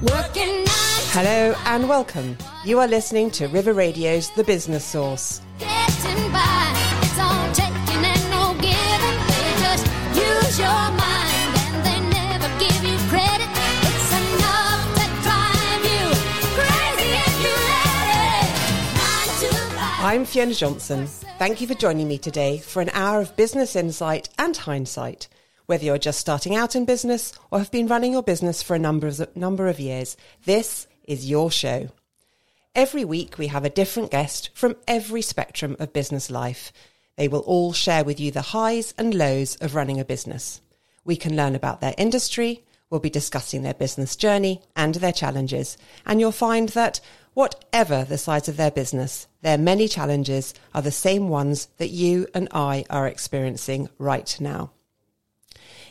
Working nine to Hello and welcome. You are listening to River Radio's The Business Source. getting by. It's all taking and no giving. They just use your mind and they never give you credit. It's enough to drive you crazy if you let it. Nine to five. I'm Fiona Johnson. Thank you for joining me today for an hour of business insight and hindsight. Whether you're just starting out in business or have been running your business for a number of, number of years, this is your show. Every week we have a different guest from every spectrum of business life. They will all share with you the highs and lows of running a business. We can learn about their industry, we'll be discussing their business journey and their challenges, and you'll find that whatever the size of their business, their many challenges are the same ones that you and I are experiencing right now.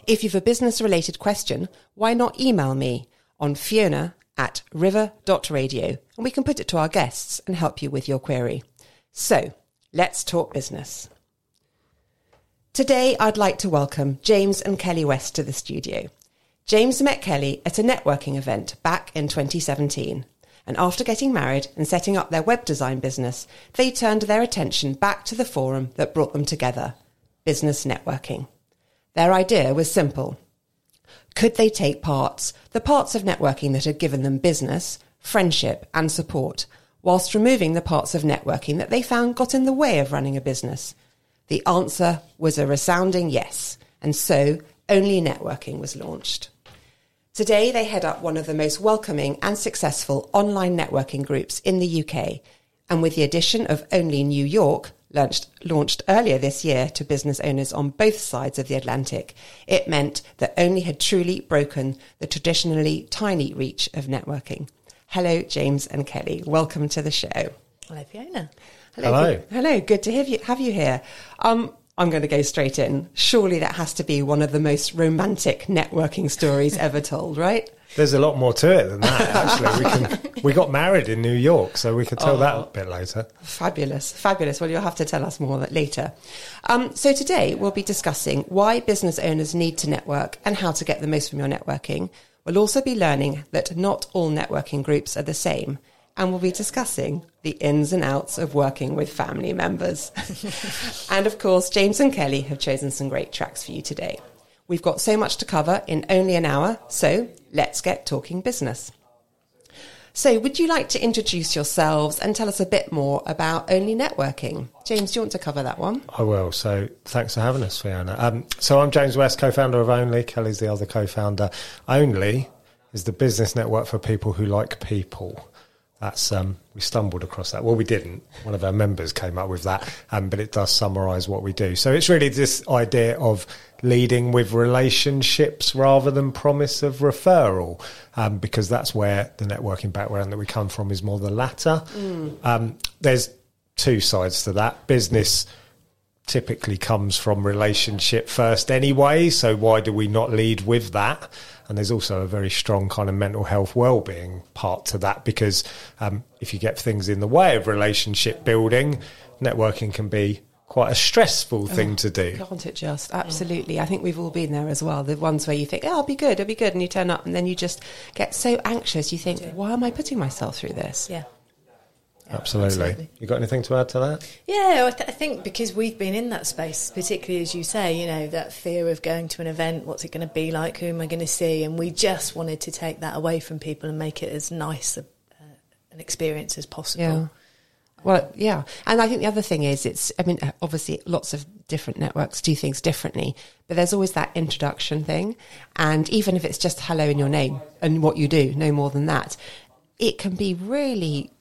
If you've a business related question, why not email me on fiona at river.radio and we can put it to our guests and help you with your query. So let's talk business. Today, I'd like to welcome James and Kelly West to the studio. James met Kelly at a networking event back in 2017. And after getting married and setting up their web design business, they turned their attention back to the forum that brought them together business networking. Their idea was simple. Could they take parts, the parts of networking that had given them business, friendship, and support, whilst removing the parts of networking that they found got in the way of running a business? The answer was a resounding yes, and so Only Networking was launched. Today, they head up one of the most welcoming and successful online networking groups in the UK. And with the addition of Only New York, launched, launched earlier this year to business owners on both sides of the Atlantic, it meant that Only had truly broken the traditionally tiny reach of networking. Hello, James and Kelly. Welcome to the show. Hello, Fiona. Hello. Good, hello. Good to have you, have you here. Um, I'm going to go straight in. Surely that has to be one of the most romantic networking stories ever told, right? There's a lot more to it than that. Actually, we can we got married in New York, so we could tell that a bit later. Fabulous, fabulous. Well, you'll have to tell us more later. Um, so today we'll be discussing why business owners need to network and how to get the most from your networking. We'll also be learning that not all networking groups are the same, and we'll be discussing the ins and outs of working with family members. and of course, James and Kelly have chosen some great tracks for you today. We've got so much to cover in only an hour, so let's get talking business. So, would you like to introduce yourselves and tell us a bit more about Only Networking? James, do you want to cover that one? I will. So thanks for having us, Fiona. Um, so I'm James West, co-founder of Only. Kelly's the other co-founder. Only is the business network for people who like people. That's um, we stumbled across that. Well, we didn't. One of our members came up with that, um, but it does summarise what we do. So it's really this idea of leading with relationships rather than promise of referral, um, because that's where the networking background that we come from is more the latter. Um, there's two sides to that. Business typically comes from relationship first anyway. So why do we not lead with that? And there's also a very strong kind of mental health well-being part to that because um, if you get things in the way of relationship building, networking can be quite a stressful thing to do. Can't it just? Absolutely. I think we've all been there as well. The ones where you think, oh, I'll be good, I'll be good. And you turn up and then you just get so anxious. You think, why am I putting myself through this? Yeah. Absolutely. absolutely. You got anything to add to that? Yeah, I, th- I think because we've been in that space, particularly as you say, you know, that fear of going to an event, what's it going to be like, who am I going to see? And we just wanted to take that away from people and make it as nice a, uh, an experience as possible. Yeah. Well, yeah. And I think the other thing is, it's, I mean, obviously lots of different networks do things differently, but there's always that introduction thing. And even if it's just hello in your name and what you do, no more than that, it can be really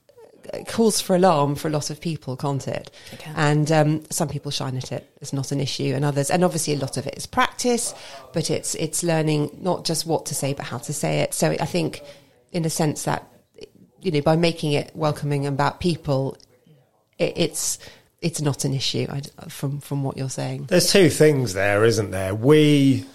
cause for alarm for a lot of people, can't it? It can. And um, some people shine at it; it's not an issue, and others, and obviously a lot of it is practice, but it's it's learning not just what to say but how to say it. So I think in a sense that you know by making it welcoming about people, it, it's it's not an issue I, from from what you're saying. There's two things there, isn't there? We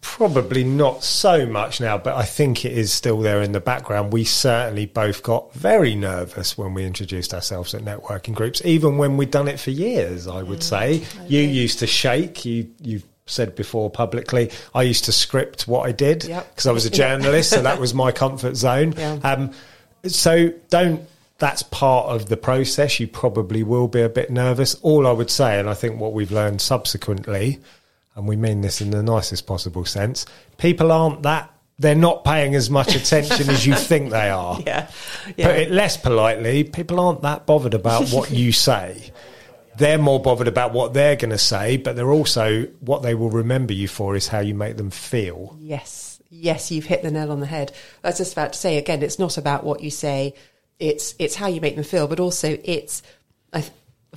probably not so much now, but I think it is still there in the background. We certainly both got very nervous when we introduced ourselves at networking groups, even when we'd done it for years. I would say you used to shake. You you said before publicly. I used to script what I did because Yep. I was a journalist, so that was my comfort zone. Yeah. Um, so don't. That's part of the process. You probably will be a bit nervous. All I would say, and I think what we've learned subsequently, and we mean this in the nicest possible sense, people aren't that. They're not paying as much attention as you think they are. Yeah, Put it less politely, people aren't that bothered about what you say. They're more bothered about what they're going to say, but they're also what they will remember you for is how you make them feel. Yes, yes, you've hit the nail on the head. I was just about to say again, it's not about what you say; it's it's how you make them feel, but also it's. I,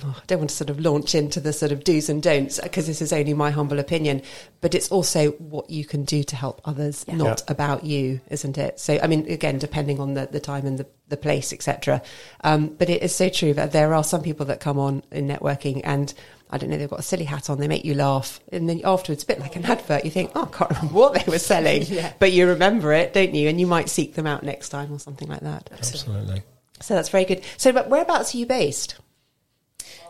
oh, I don't want to sort of launch into the sort of do's and don'ts because this is only my humble opinion, but it's also what you can do to help others, not Yeah. about you, isn't it? So, I mean, again, depending on the, the time and the, the place, etc. Um, but it is so true that there are some people that come on in networking and I don't know, they've got a silly hat on, they make you laugh. And then afterwards, a bit like an advert, you think, oh, I can't remember what they were selling. Yeah. But you remember it, don't you? And you might seek them out next time or something like that. Absolutely. So that's very good. So, but whereabouts are you based?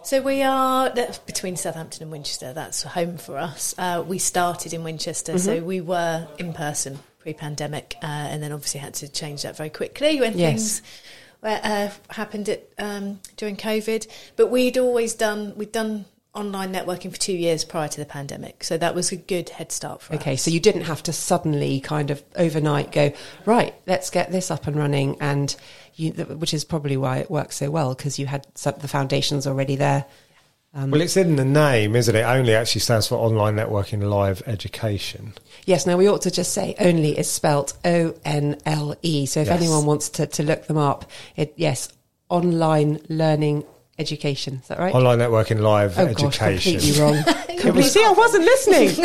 So we are between Southampton and Winchester. That's home for us. Uh, we started in Winchester, so Mm-hmm. we were in person pre-pandemic, uh, and then obviously had to change that very quickly when Yes. things uh, happened at, um, during COVID. But we'd always done we'd done online networking for two years prior to the pandemic, so that was a good head start for Okay, us. so you didn't have to suddenly kind of overnight go, right, let's get this up and running. And you, which is probably why it works so well because you had some, the foundations already there. Um, well, it's in the name, isn't it? Only actually stands for Online Networking Live Education. Yes, now we ought to just say only is spelt O N L E. So if Yes. anyone wants to, to look them up, it yes, online learning education. Is that right? Online Networking Live education oh gosh, Education. completely wrong. completely, see, I wasn't listening.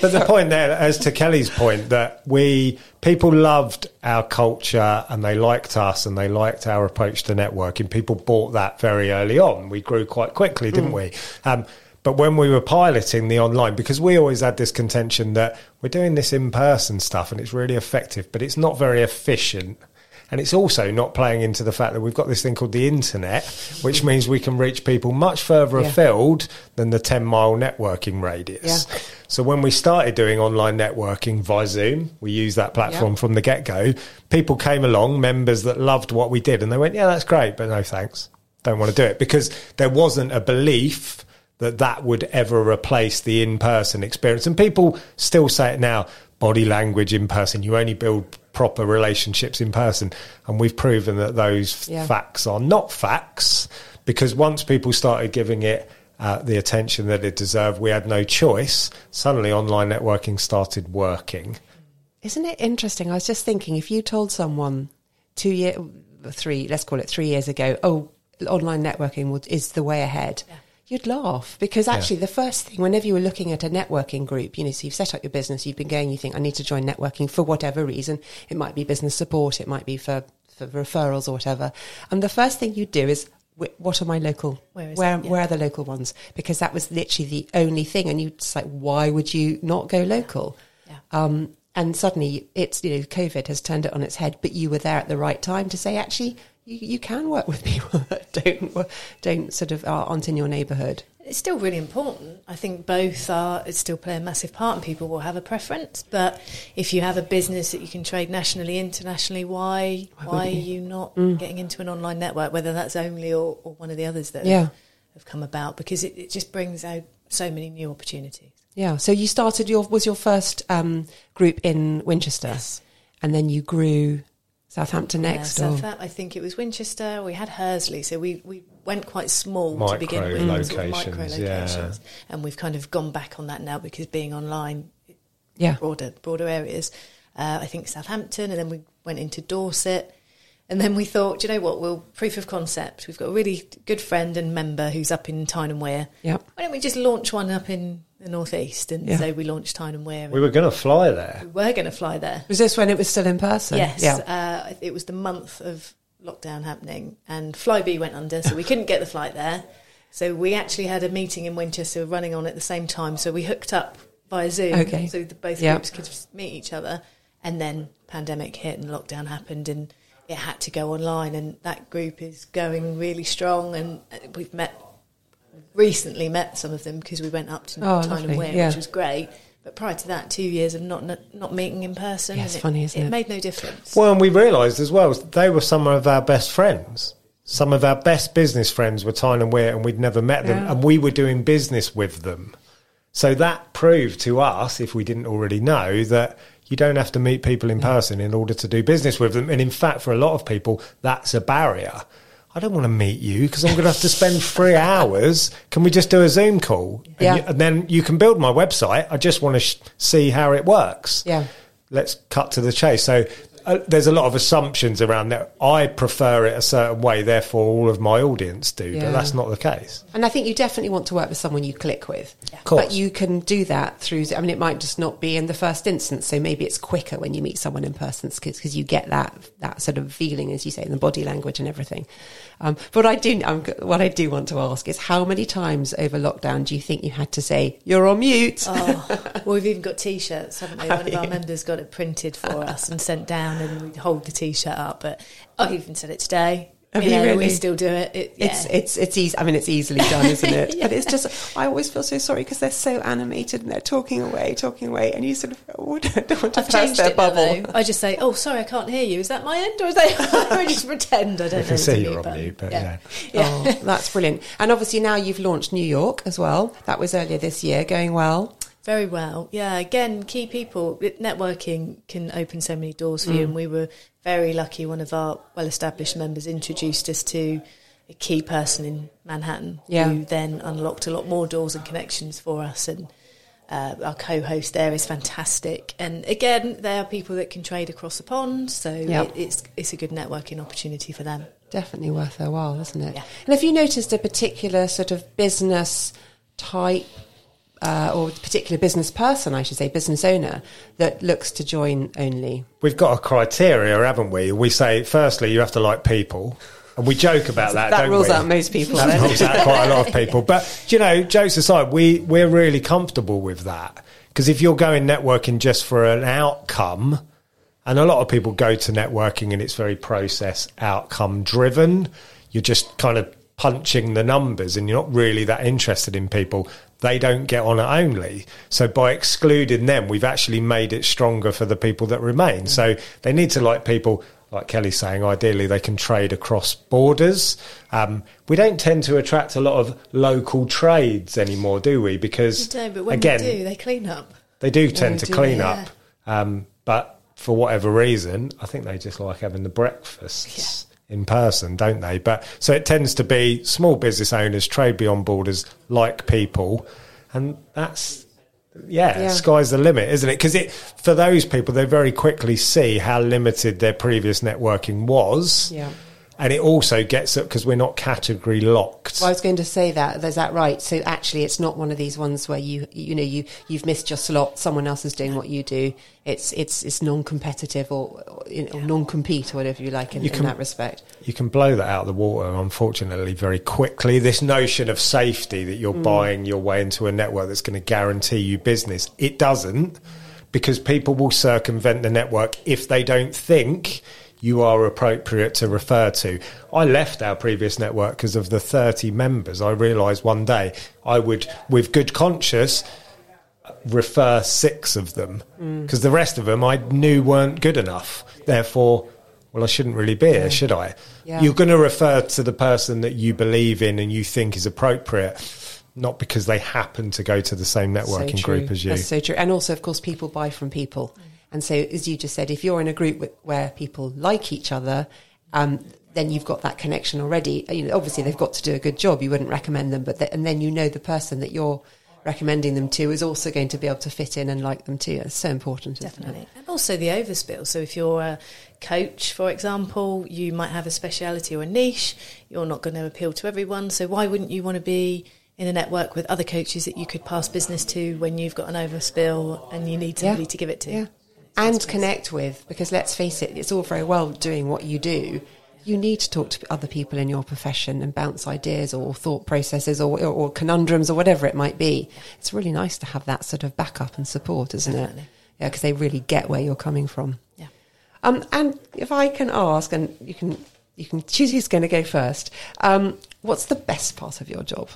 But the point there, as to Kelly's point, that we people loved our culture and they liked us and they liked our approach to networking. People bought that very early on. We grew quite quickly, didn't we? Um, but when we were piloting the online, because we always had this contention that we're doing this in person stuff and it's really effective, but it's not very efficient. And it's also not playing into the fact that we've got this thing called the internet, which means we can reach people much further Yeah. afield than the 10 mile networking radius. Yeah. So when we started doing online networking via Zoom, we used that platform Yeah. from the get go. People came along, members that loved what we did, and they went, "Yeah, that's great, but no thanks, don't want to do it," because there wasn't a belief that that would ever replace the in person experience. And people still say it now: body language in person. You only build proper relationships in person, and we've proven that those Yeah. facts are not facts because once people started giving it uh, the attention that it deserved, we had no choice. Suddenly, online networking started working. Isn't it interesting? I was just thinking if you told someone two year, three, let's call it three years ago, oh, online networking is the way ahead. You'd laugh because actually the first thing, whenever you were looking at a networking group, you know, so you've set up your business, you've been going, you think I need to join networking for whatever reason. It might be business support, it might be for, for referrals or whatever. And the first thing you do is, what are my local, Where is where. Yeah. where are the local ones? Because that was literally the only thing. And you just like, why would you not go local? Yeah. Um, and suddenly it's, you know, COVID has turned it on its head, but you were there at the right time to say, actually, you, you can work with people that don't, don't sort of are, aren't in your neighbourhood. It's still really important. I think both are still play a massive part, and people will have a preference. But if you have a business that you can trade nationally, internationally, why why, are you not getting into an online network? Whether that's only or, or one of the others that Yeah. have come about, because it, it just brings out so many new opportunities. Yeah. So you started your, was your first um, group in Winchester Yes. and then you grew Southampton next? Yeah, or- so that, I think it was Winchester. We had Hursley, so we, we went quite small Micro to begin with, sort of locations, micro yeah. locations, and we've kind of gone back on that now because being online, yeah. broader broader areas. Uh, I think Southampton, and then we went into Dorset, And then we thought, "Do you know what? We'll proof of concept. We've got a really good friend and member who's up in Tyne and Wear. Yep. Why don't we just launch one up in the northeast? And Yeah. so we launched Tyne and Wear. We were going to fly there. we were going to fly there. Was this when it was still in person? Yes, Yeah. uh, it was the month of lockdown happening, and Flybe went under, so we couldn't get the flight there. So we actually had a meeting in Winchester running on at the same time. So we hooked up via Zoom, Okay. so the both Yeah. groups could meet each other. And then pandemic hit and lockdown happened, and it had to go online. And that group is going really strong, and uh, we've met recently met some of them because we went up to Oh, Tyne and Wear, yeah. which was great. But prior to that, two years of not not meeting in person, Yeah, it's and funny, isn't it? made no difference. Well, and we realised as well they were some of our best friends. Some of our best business friends were Tyne and Wear, and we'd never met them, Yeah. and we were doing business with them. So that proved to us, if we didn't already know, that you don't have to meet people in person in order to do business with them. And in fact, for a lot of people, that's a barrier. I don't want to meet you because I'm going to have to spend three hours. Can we just do a Zoom call? And, Yeah. you- and then you can build my website. I just want to sh- see how it works Yeah. let's cut to the chase. So uh, there's a lot of assumptions around that. I prefer it a certain way, therefore all of my audience do, Yeah. but that's not the case. And I think you definitely want to work with someone you click with. course. But you can do that through, I mean, it might just not be in the first instance. So maybe it's quicker when you meet someone in person because you get that, that sort of feeling, as you say, in the body language and everything. Um, but I do, um, what I do want to ask is how many times over lockdown do you think you had to say, you're on mute? Oh, well, we've even got T-shirts, haven't we? Have One of our members got it printed for us and sent down, and we'd hold the T-shirt up. But I've even said it today. Have you you know, really? we still do it. it yeah. It's it's it's easy. I mean, it's easily done, isn't it? But it's just I always feel so sorry because they're so animated and they're talking away, talking away, and you sort of oh, don't want to I've burst their it now, bubble. I just say, "Oh, sorry, I can't hear you. Is that my end, or is that?" I just pretend I don't We know. can it's see you're mute on button. mute, but yeah. Oh, that's brilliant. And obviously now you've launched New York as well. That was earlier this year, going well. Very well. Yeah, again, key people. Networking can open so many doors for Mm. you, and we were very lucky. One of our well established members introduced us to a key person in Manhattan Yeah. who then unlocked a lot more doors and connections for us. And uh, our co host there is fantastic. And again, they are people that can trade across the pond, so Yeah. it, it's, it's a good networking opportunity for them. Definitely worth their while, isn't it? Yeah. And have you noticed a particular sort of business type uh, or particular business person, I should say, business owner that looks to join only? We've got a criteria, haven't we? We say, firstly, you have to like people. And we joke about that, that rules we? out most people. That rules out quite a lot of people. But, you know, jokes aside, we, we're really comfortable with that. Because if you're going networking just for an outcome, and a lot of people go to networking and it's very process outcome driven, you're just kind of punching the numbers and you're not really that interested in people. They don't get on it only. So by excluding them, we've actually made it stronger for the people that remain. So they need to like people like Kelly's saying, ideally they can trade across borders. Um, we don't tend to attract a lot of local trades anymore, do we? Because We don't, but when again, do, they clean up. they do tend to do, clean yeah. up. Um, but for whatever reason, I think they just like having the breakfasts in person, don't they? But so it tends to be small business owners, trade beyond borders, like people, and that's yeah, Yeah. sky's the limit, isn't it? Because it for those people, they very quickly see how limited their previous networking was. Yeah. And it also gets up because we're not category locked. Well, I was going to say that. Is that right? So actually, it's not one of these ones where you, you know, you you've missed your slot. Someone else is doing what you do. It's it's it's non-competitive or, or, you know, non-compete or whatever you like in, You in can- that respect. you can blow that out of the water, unfortunately, very quickly. This notion of safety that you're mm. buying your way into a network that's going to guarantee you business, it doesn't, because people will circumvent the network if they don't think you are appropriate to refer to. I left our previous network because of the 30 members. I realised one day I would, with good conscience, refer six of them mm. because the rest of them I knew weren't good enough. Therefore, well, I shouldn't really be here, should I? Yeah. You're going to refer to the person that you believe in and you think is appropriate, not because they happen to go to the same networking so group as you. That's so true. And also, of course, people buy from people. Mm. And so, as you just said, if you're in a group where people like each other, um, then you've got that connection already. You know, obviously, they've got to do a good job. You wouldn't recommend them, but th- and then you know the person that you're recommending them to is also going to be able to fit in and like them too. It's so important, Definitely. it? And also the overspill. So if you're a coach, for example, you might have a speciality or a niche. You're not going to appeal to everyone. So why wouldn't you want to be in a network with other coaches that you could pass business to when you've got an overspill and you need somebody Yeah. to give it to? Yeah. And connect with, because let's face it, it's all very well doing what you do. You need to talk to other people in your profession and bounce ideas or thought processes or, or, or conundrums or whatever it might be. It's really nice to have that sort of backup and support, isn't Definitely. it? Yeah, because they really get where you're coming from. Yeah. Um, and if I can ask, and you can you can choose who's going to go first. Um, what's the best part of your job?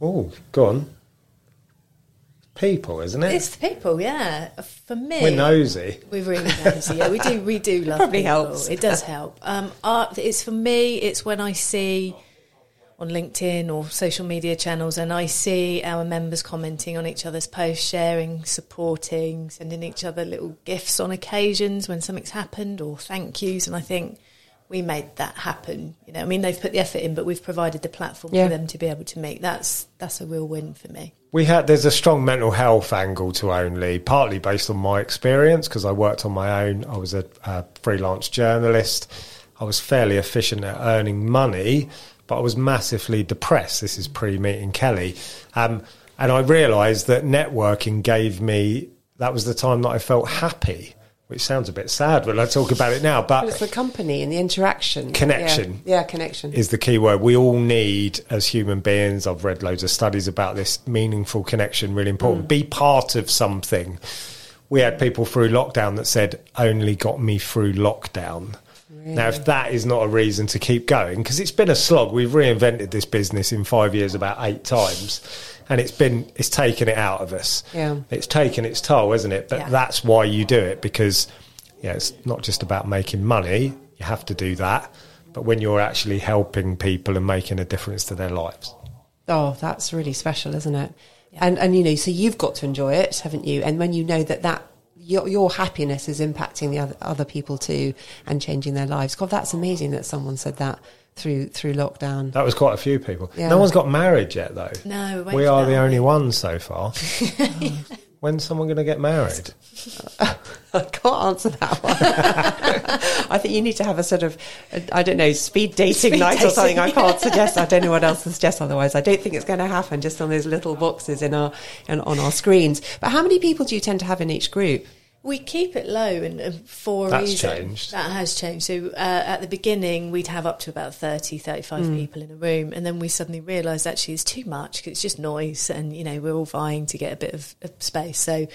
Oh, go on. People, isn't it? It's the people, yeah. For me, We're nosy. We're really nosy. Yeah, we do. We do love Probably people. helps. It does help. Um, art. It's for me. It's when I see on LinkedIn or social media channels, and I see our members commenting on each other's posts, sharing, supporting, sending each other little gifts on occasions when something's happened or thank yous, and I think. We made that happen, you know. I mean, they've put the effort in, but we've provided the platform Yeah. for them to be able to meet. That's that's a real win for me. We had there's a strong mental health angle to Only, partly based on my experience because I worked on my own. I was a, a freelance journalist. I was fairly efficient at earning money, but I was massively depressed. This is pre-meeting Kelly, um, and I realised that networking gave me. That was the time that I felt happy, which sounds a bit sad when I talk about it now, but It's the company and the interaction. Connection. Yeah, yeah connection. is the key word. We all need, as human beings, I've read loads of studies about this, meaningful connection, really important. Mm. Be part of something. We had people through lockdown that said, only got me through lockdown. Now, if that is not a reason to keep going, because it's been a slog, we've reinvented this business in five years about eight times, and it's been it's taken it out of us. Yeah. it's taken its toll, isn't it? But Yeah. that's why you do it because yeah, it's not just about making money. You have to do that, but when you're actually helping people and making a difference to their lives. Oh, that's really special, isn't it? And and you know, so you've got to enjoy it, haven't you? And when you know that that your your happiness is impacting the other other people too and changing their lives. God, that's amazing that someone said that through through lockdown. That was quite a few people. Yeah. No one's got married yet, though. No, we're we are the aren't only ones so far. When's someone going to get married? I can't answer that one. I think you need to have a sort of, I don't know, speed dating Speed night or something. I can't suggest. I don't know what else to suggest. Otherwise, I don't think it's going to happen. Just on those little boxes in our in, on our screens. But how many people do you tend to have in each group? We keep it low, and, and for a That's reason. changed. That has changed. So uh, at the beginning, we'd have up to about 30, 35 Hmm. people in a room, and then we suddenly realised actually it's too much because it's just noise, and you know we're all vying to get a bit of, of space. So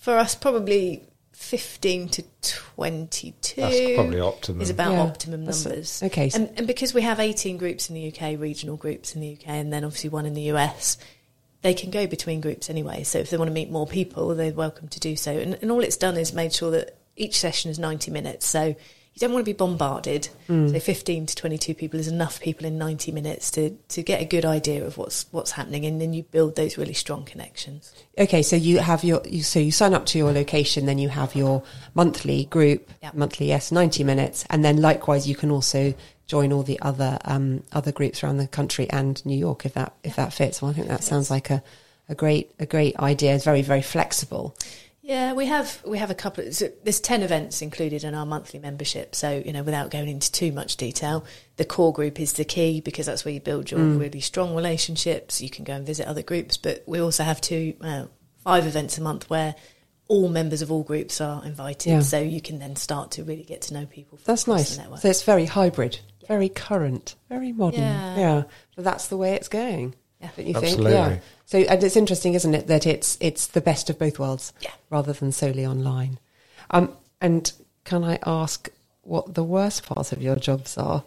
for us, probably fifteen to twenty-two. That's probably optimum. Is about Yeah, optimum that's- numbers. okay, and, and because we have eighteen groups in the UK, regional groups in the UK, and then obviously one in the US they can go between groups anyway. So if they want to meet more people, they're welcome to do so. And, and all it's done is made sure that each session is 90 minutes. So you don't want to be bombarded. Hmm. So 15 to 22 people is enough people in 90 minutes to, to get a good idea of what's what's happening, and then you build those really strong connections. Okay, so you have your you, so you sign up to your location, then you have your monthly group, Yeah. monthly yes, ninety minutes, and then likewise you can also join all the other um, other groups around the country and New York if that if that fits. Well, I think that sounds like a, a great a great idea. It's very very flexible. Yeah, we have we have a couple. Of, so there's ten events included in our monthly membership. So you know, without going into too much detail, the core group is the key because that's where you build your really strong relationships. You can go and visit other groups, but we also have two, uh, five events a month where all members of all groups are invited. Yeah. So you can then start to really get to know people. From That's nice. So it's very hybrid, very current, very modern. Yeah. Yeah, but that's the way it's going. Yeah. Don't you Absolutely. think? Yeah. So and it's interesting, isn't it, that it's it's the best of both worlds, Yeah. rather than solely online. Um, and can I ask what the worst parts of your jobs are?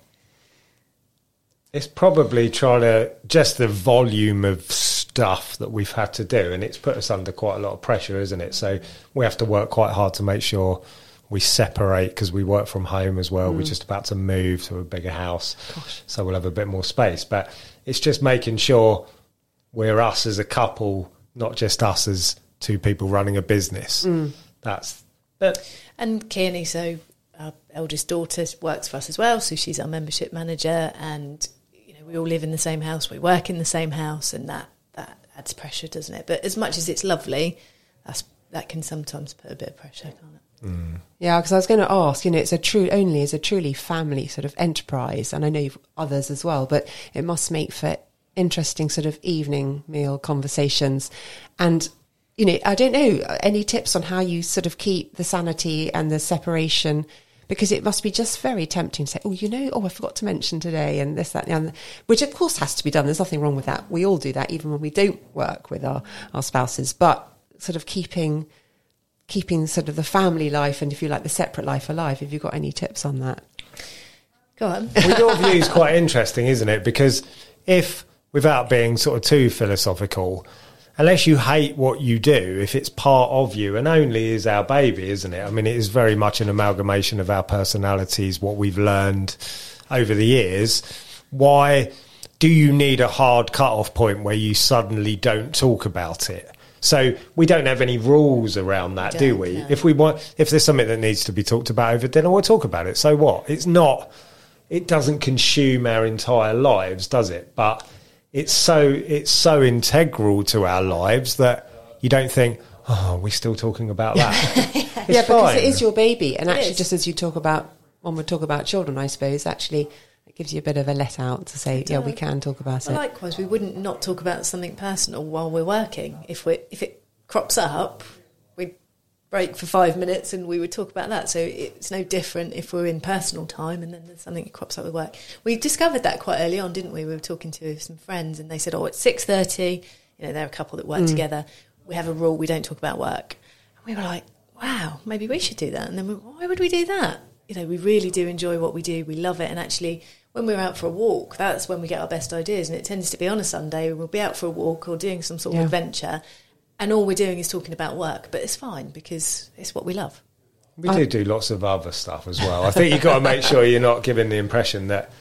It's probably trying to just the volume of stuff that we've had to do, and it's put us under quite a lot of pressure, isn't it? So we have to work quite hard to make sure we separate because we work from home as well. We're mm. just about to move to a bigger house, so we'll have a bit more space. But it's just making sure we're us as a couple, not just us as two people running a business. Mm. That's that. And Kearney, so our eldest daughter, works for us as well. So she's our membership manager, and you know we all live in the same house, we work in the same house, and that that adds pressure, doesn't it? But as much as it's lovely, that's that can sometimes put a bit of pressure, can't it? Yeah, because I was going to ask, you know, it's a true only is a truly family sort of enterprise, and I know you've others as well, but it must make for interesting sort of evening meal conversations. And you know, I don't know uh, any tips on how you sort of keep the sanity and the separation. Because it must be just very tempting to say, oh, you know, oh, I forgot to mention today, and this, that, and the other, which of course has to be done. There's nothing wrong with that. We all do that, even when we don't work with our, our spouses. But sort of keeping keeping sort of the family life and if you like the separate life alive have you got any tips on that Go on. well, your view is quite interesting, isn't it? Because if, without being sort of too philosophical, unless you hate what you do, if it's part of you, and only is our baby, isn't it? I mean, it is very much an amalgamation of our personalities, what we've learned over the years. Why do you need a hard cut-off point where you suddenly don't talk about it? So we don't have any rules around that, do we? no. If we want, if there's something that needs to be talked about over dinner, we'll talk about it. So what? It's not it doesn't consume our entire lives, does it? But it's so it's so integral to our lives that you don't think, oh, we're we still talking about that? Yeah because it is your baby and actually is. just as you talk about when we talk about children i suppose actually it gives you a bit of a let out to say yeah we can talk about Well, it likewise, we wouldn't not talk about something personal while we're working. If we if it crops up, we'd break for five minutes and we would talk about that. So it's no different if we're in personal time and then there's something that crops up with work. We discovered that quite early on, didn't we? We were talking to some friends and they said, "Oh, it's six thirty. You know, they're a couple that work mm. together. We have a rule: we don't talk about work." And we were like, "Wow, maybe we should do that." And then, we, why would we do that? You know, we really do enjoy what we do. We love it, and actually, when we're out for a walk, that's when we get our best ideas. And it tends to be on a Sunday. We'll be out for a walk or doing some sort Yeah. of adventure, and all we're doing is talking about work. But it's fine because it's what we love. we do do lots of other stuff as well. I think you've got to make sure you're not giving the impression that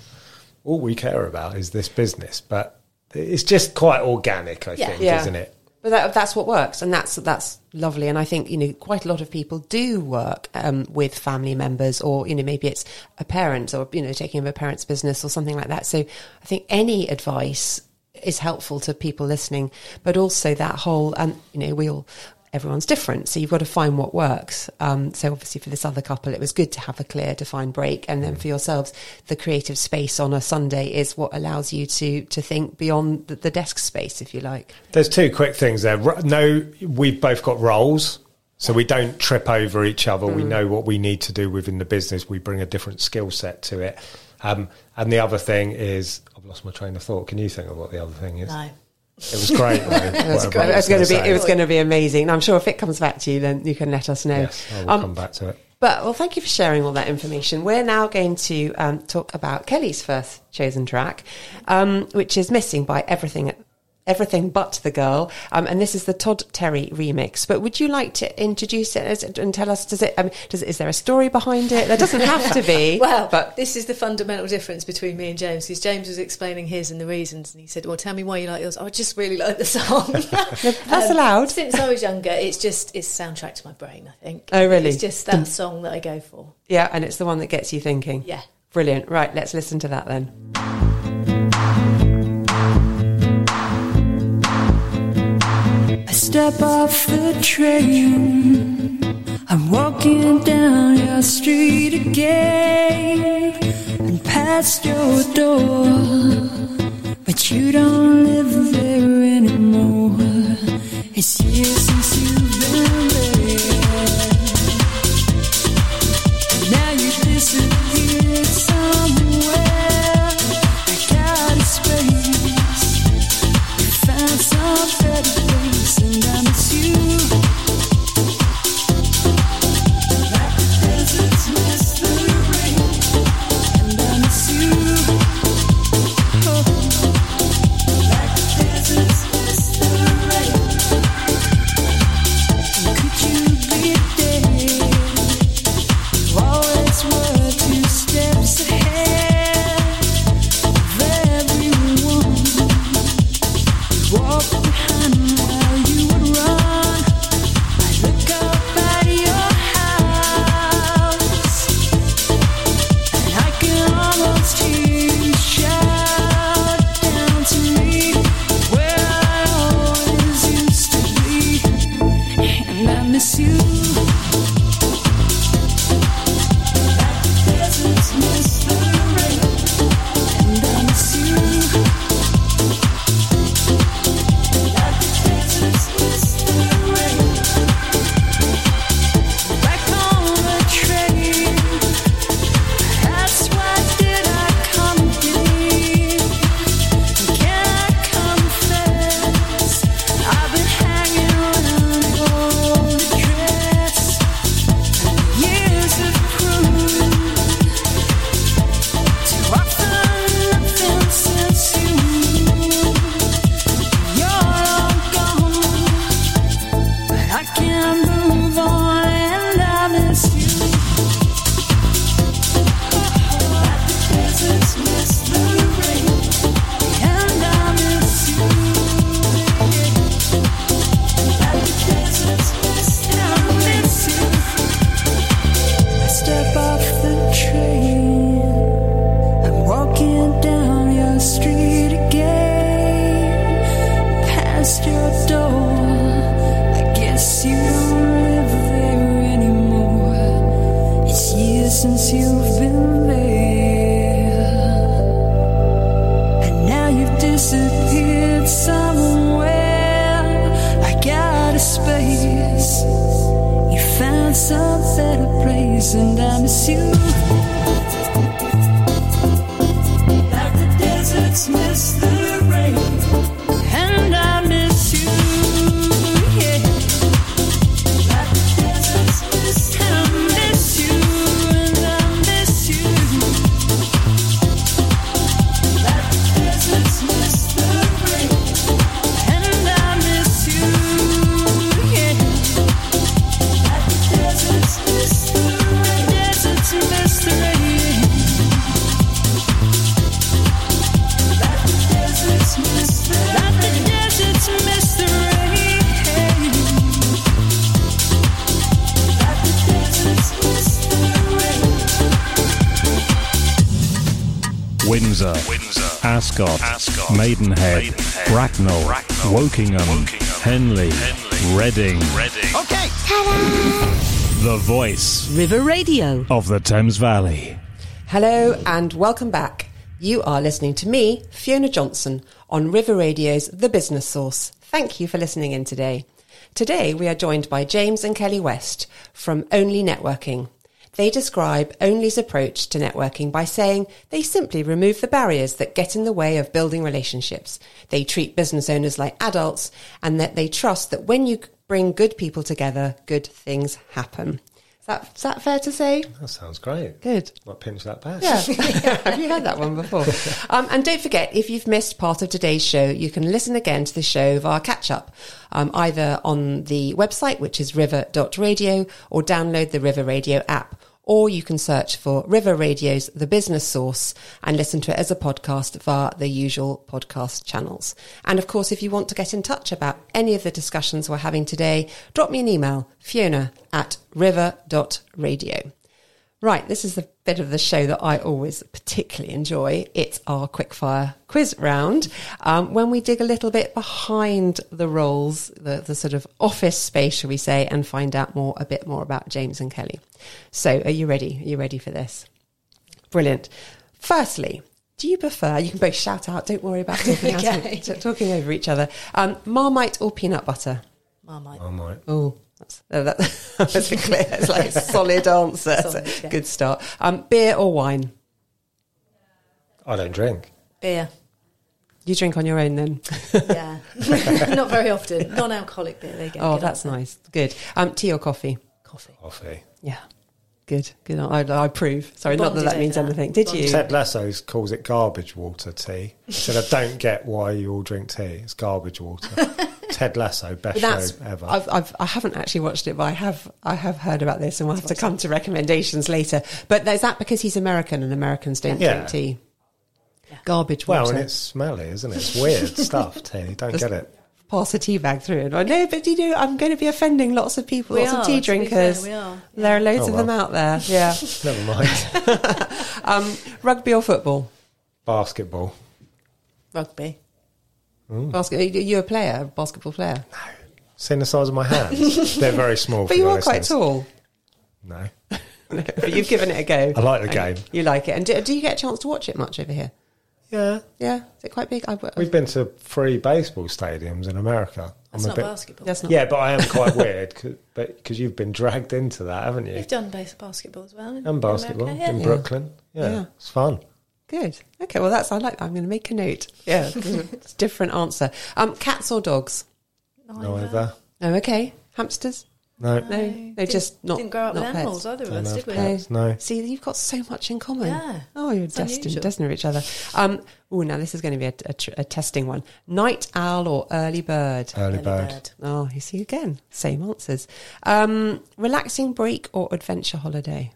all we care about is this business, but it's just quite organic, I Yeah. think, Yeah. isn't it? But that, that's what works, and that's that's lovely. And I think you know quite a lot of people do work um, with family members, or you know maybe it's a parent, or you know taking over a parent's business or something like that. So I think any advice is helpful to people listening, but also that whole and you know we all everyone's different, so you've got to find what works. Um, so obviously for this other couple, it was good to have a clear, defined break, and then for yourselves, the creative space on a Sunday is what allows you to to think beyond the, the desk space, if you like. There's two quick things there. No, we've both got roles, so we don't trip over each other. We know what we need to do within the business. We bring a different skill set to it. Um, and the other thing is, I've lost my train of thought. Can you think of what the other thing is? No. It was great. though, It was, it was going to be. gonna It was going to be amazing. And I'm sure if it comes back to you, then you can let us know. Yes, I will Um, come back to it. But well, thank you for sharing all that information. We're now going to um, talk about Kelly's first chosen track, um, which is "Missing" by Everything. Everything but the girl, um, and this is the Todd Terry remix. But would you like to introduce it and tell us? Does it? Um, does is there a story behind it? There doesn't have to be. Well, but this is the fundamental difference between me and James because James was explaining his and the reasons, and he said, "Well, tell me why you like yours." I just really like the song. that's allowed. Since I was younger, it's just it's soundtrack to my brain. I think. Oh, really? It's just that song that I go for. yeah, and it's the one that gets you thinking. Yeah. brilliant. Right, let's listen to that then. Step off the train. I'm walking down your street again and past your door. But you don't live there anymore. It's years since you've been there. Now you disappeared somewhere. walk miss you. Ascot, Ascot, Maidenhead, Maidenhead, Bracknell, Bracknell, Wokingham, Wokingham, Henley, Henley, Reading. Reading. The voice River Radio. of the Thames Valley. Hello and welcome back. You are listening to me, Fiona Johnson, on River Radio's The Business Source. Thank you for listening in today. Today we are joined by James and Kelly West from Only Networking. They describe Only's approach to networking by saying they simply remove the barriers that get in the way of building relationships. They treat business owners like adults and that they trust that when you bring good people together, good things happen. Is that, is that fair to say? That sounds great. Good. Might pinch that back. Yeah. Have you heard that one before? Um, and don't forget, if you've missed part of today's show, you can listen again to the show via catch up, um, either on the website, which is river.radio, or download the River Radio app. Or you can search for River Radio's The Business Source and listen to it as a podcast via the usual podcast channels. And of course, if you want to get in touch about any of the discussions we're having today, drop me an email, fiona at river.radio. Right, this is the bit of the show that I always particularly enjoy. It's our quickfire quiz round, um, when we dig a little bit behind the roles, the, the sort of office space, shall we say, and find out more, a bit more about James and Kelly. So, are you ready? Are you ready for this? Brilliant. Firstly, do you prefer? You can both shout out. Don't worry about talking, Okay. of- talking over each other. Um, Marmite or peanut butter? Marmite. Marmite. Oh, that's, that, that's a clear. It's like a solid answer. Solid, yeah. Good start. Um, beer or wine? I don't drink. Beer. You drink on your own then. Yeah. Not very often. Non alcoholic beer. There you go. oh, Good that's answer. nice. Good. Um, tea or coffee? Coffee. Coffee. Yeah. Good. Good. I, I approve. Sorry, not that that means that. anything. Did Bonded. you? Ted Lasso calls it garbage water tea. He said, I don't get why you all drink tea. It's garbage water. Ted Lasso, best that's. show ever. I've, I've, I haven't actually watched it, but I have. I have heard about this, and we'll have to come to recommendations later. But is that because he's American and Americans don't Yeah. drink tea? Garbage water. well, and it's smelly, isn't it? It's weird stuff, tea. Don't Just- get it. pass a tea bag through it. I know, but you know, I'm going to be offending lots of people, We lots are, of tea drinkers. fair, we are. There are loads Oh, of them out there. Yeah. Never mind. um, rugby or football? Basketball. Rugby. Mm. Basket. Are you a player, a basketball player? No. Seeing the size of my hands. They're very small. But for you are quite listeners. tall. No. but you've given it a go. I like the game. You like it, and do, do you get a chance to watch it much over here? Yeah. Yeah, is it quite big? I, We've been to three baseball stadiums in America. That's I'm a not bit- basketball. That's not. Yeah, but I am quite weird cause, but because you've been dragged into that, haven't you? You've done base basketball as well. And basketball America, in yeah. Brooklyn. Yeah, Yeah. it's fun. Good. Okay. Well, that's I like. that. I'm going to make a note. Yeah. it's a different answer. Um, cats or dogs? No. Oh, okay. Hamsters? No. No, they're Didn't- just not. Didn't grow up not with pets. animals either of us, did we? pets. No. See, you've got so much in common. Yeah. Oh, you're It's destined, unusual. destined for each other. Um, oh, now this is going to be a, a, tr- a testing one. Night owl or early bird? Early, Early bird. bird. Oh, you see again, same answers. Um, relaxing break or adventure holiday?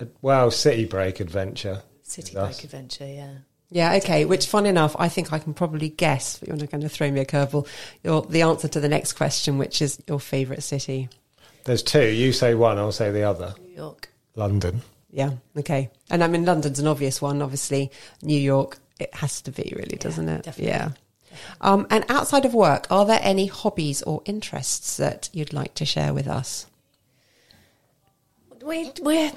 Uh, Well, city break adventure. City bike Adventure, yeah. Yeah, okay. Which, fun enough, I think I can probably guess. But you're not going to throw me a curveball. Your the answer to the next question, which is your favourite city. There's two. You say one, I'll say the other. New York. London. Yeah, okay. And I mean, London's an obvious one. Obviously, New York, it has to be, really, doesn't it? definitely. Yeah. Um, and outside of work, are there any hobbies or interests that you'd like to share with us? We, we're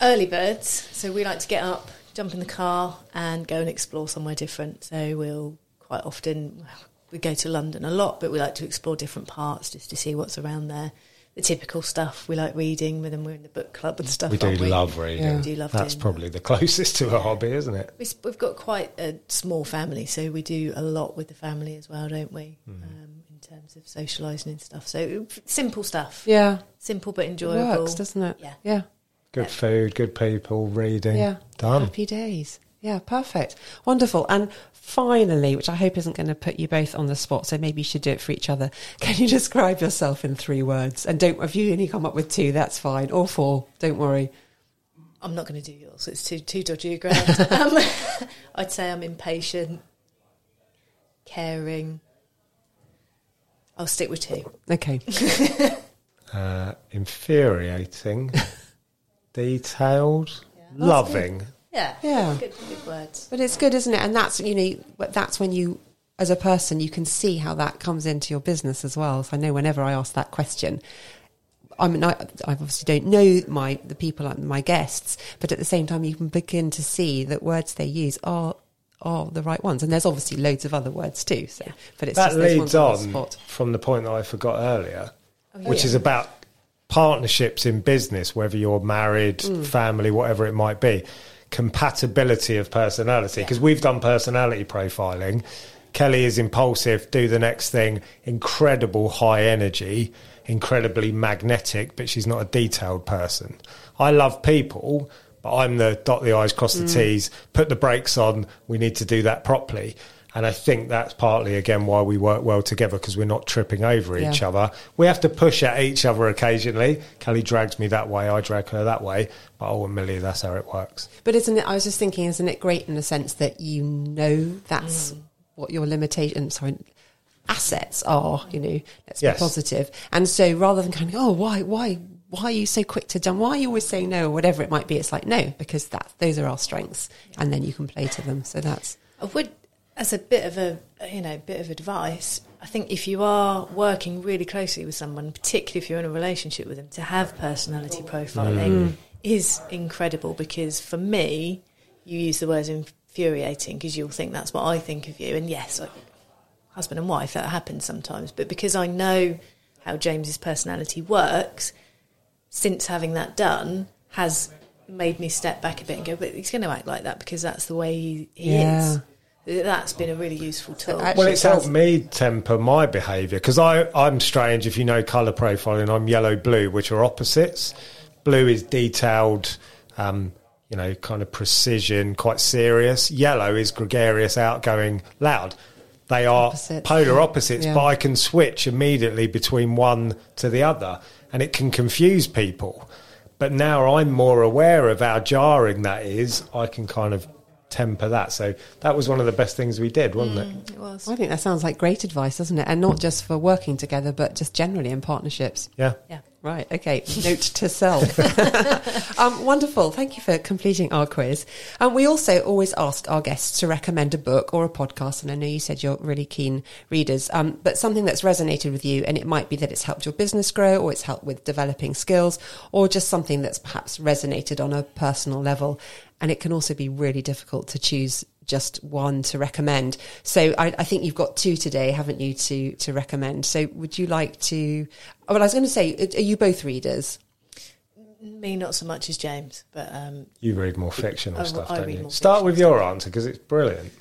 early birds. So we like to get up, jump in the car, and go and explore somewhere different. So we'll quite often we go to London a lot, but we like to explore different parts just to see what's around there. The typical stuff we like reading with them. We're in the book club and stuff. We do we? love reading. Yeah. We do love That's doing probably the closest to a hobby, isn't it? We, s- we've got quite a small family, so we do a lot with the family as well, don't we? Hmm. Um, in terms of socialising and stuff. So simple stuff, Yeah, simple but it enjoyable. works, doesn't it? Yeah. yeah, Good food, good people, reading. yeah. Done. Happy days. Yeah, perfect, wonderful. And finally, which I hope isn't going to put you both on the spot, so maybe you should do it for each other. Can you describe yourself in three words? And don't if you only come up with two, that's fine, or four. Don't worry. I'm not going to do yours. It's too too dodgy a ground. um, I'd say I'm impatient, caring. I'll stick with two. Okay. Uh, infuriating, detailed, Yeah. loving. Yeah, Yeah. Good, good words. But it's good, isn't it? And that's you know that's when you, as a person, you can see how that comes into your business as well. So I know whenever I ask that question, I mean, I, I obviously don't know my the people, my guests, but at the same time, you can begin to see that words they use are are the right ones. And there's obviously loads of other words too. So, but it's that just those leads on on the spot. from the point that I forgot earlier, Oh, yeah. which is about partnerships in business, whether you're married, Mm. family, whatever it might be, compatibility of personality. Because we've done personality profiling. Kelly is impulsive, do the next thing, incredible high energy, incredibly magnetic, but she's not a detailed person. I love people, but I'm the dot the I's, cross the Mm. T's, put the brakes on, we need to do that properly. And I think that's partly, again, why we work well together because we're not tripping over each other. We have to push at each other occasionally. Kelly drags me that way, I drag her that way. But oh, ultimately, that's how it works. But isn't it? I was just thinking, isn't it great in the sense that you know that's mm. what your limitation, sorry, assets are. You know, let's Yes. be positive. And so, rather than kind of, oh, why, why, why are you so quick to jump? Why are you always saying no, or whatever it might be? It's like no, because that those are our strengths, and then you can play to them. So that's I would, as a bit of a you know bit of advice, I think if you are working really closely with someone, particularly if you're in a relationship with them, to have personality profiling mm. Mm. is incredible because for me, you use the words infuriating because you'll think that's what I think of you, and yes, I, husband and wife that happens sometimes, but because I know how James's personality works, since having that done has made me step back a bit and go, but he's going to act like that because that's the way he, he Yeah. is. That's been a really useful tool. Actually, Well, it's helped me temper my behaviour because I'm strange. If you know colour profiling, I'm yellow blue, which are opposites. Blue is detailed, um, you know, kind of precision, quite serious. Yellow is gregarious, outgoing, loud. They are Opposites. polar opposites, Yeah. but I can switch immediately between one to the other, and it can confuse people. But now I'm more aware of how jarring that is. I can kind of temper that. So that was one of the best things we did, wasn't it? it was. I think that sounds like great advice, doesn't it? And not just for working together, but just generally in partnerships. Yeah. Yeah. Right. Okay. Note to self. um, wonderful. Thank you for completing our quiz. Um, we also always ask our guests to recommend a book or a podcast. And I know you said you're really keen readers, um, but something that's resonated with you. And it might be that it's helped your business grow or it's helped with developing skills or just something that's perhaps resonated on a personal level. And it can also be really difficult to choose just one to recommend. So I, I think you've got two today, haven't you, to to recommend? So would you like to? oh, Well, I was going to say, are you both readers? Me, not so much as James, but um, You read more fictional I- stuff, I don't read you? more Start with your answer because it's brilliant.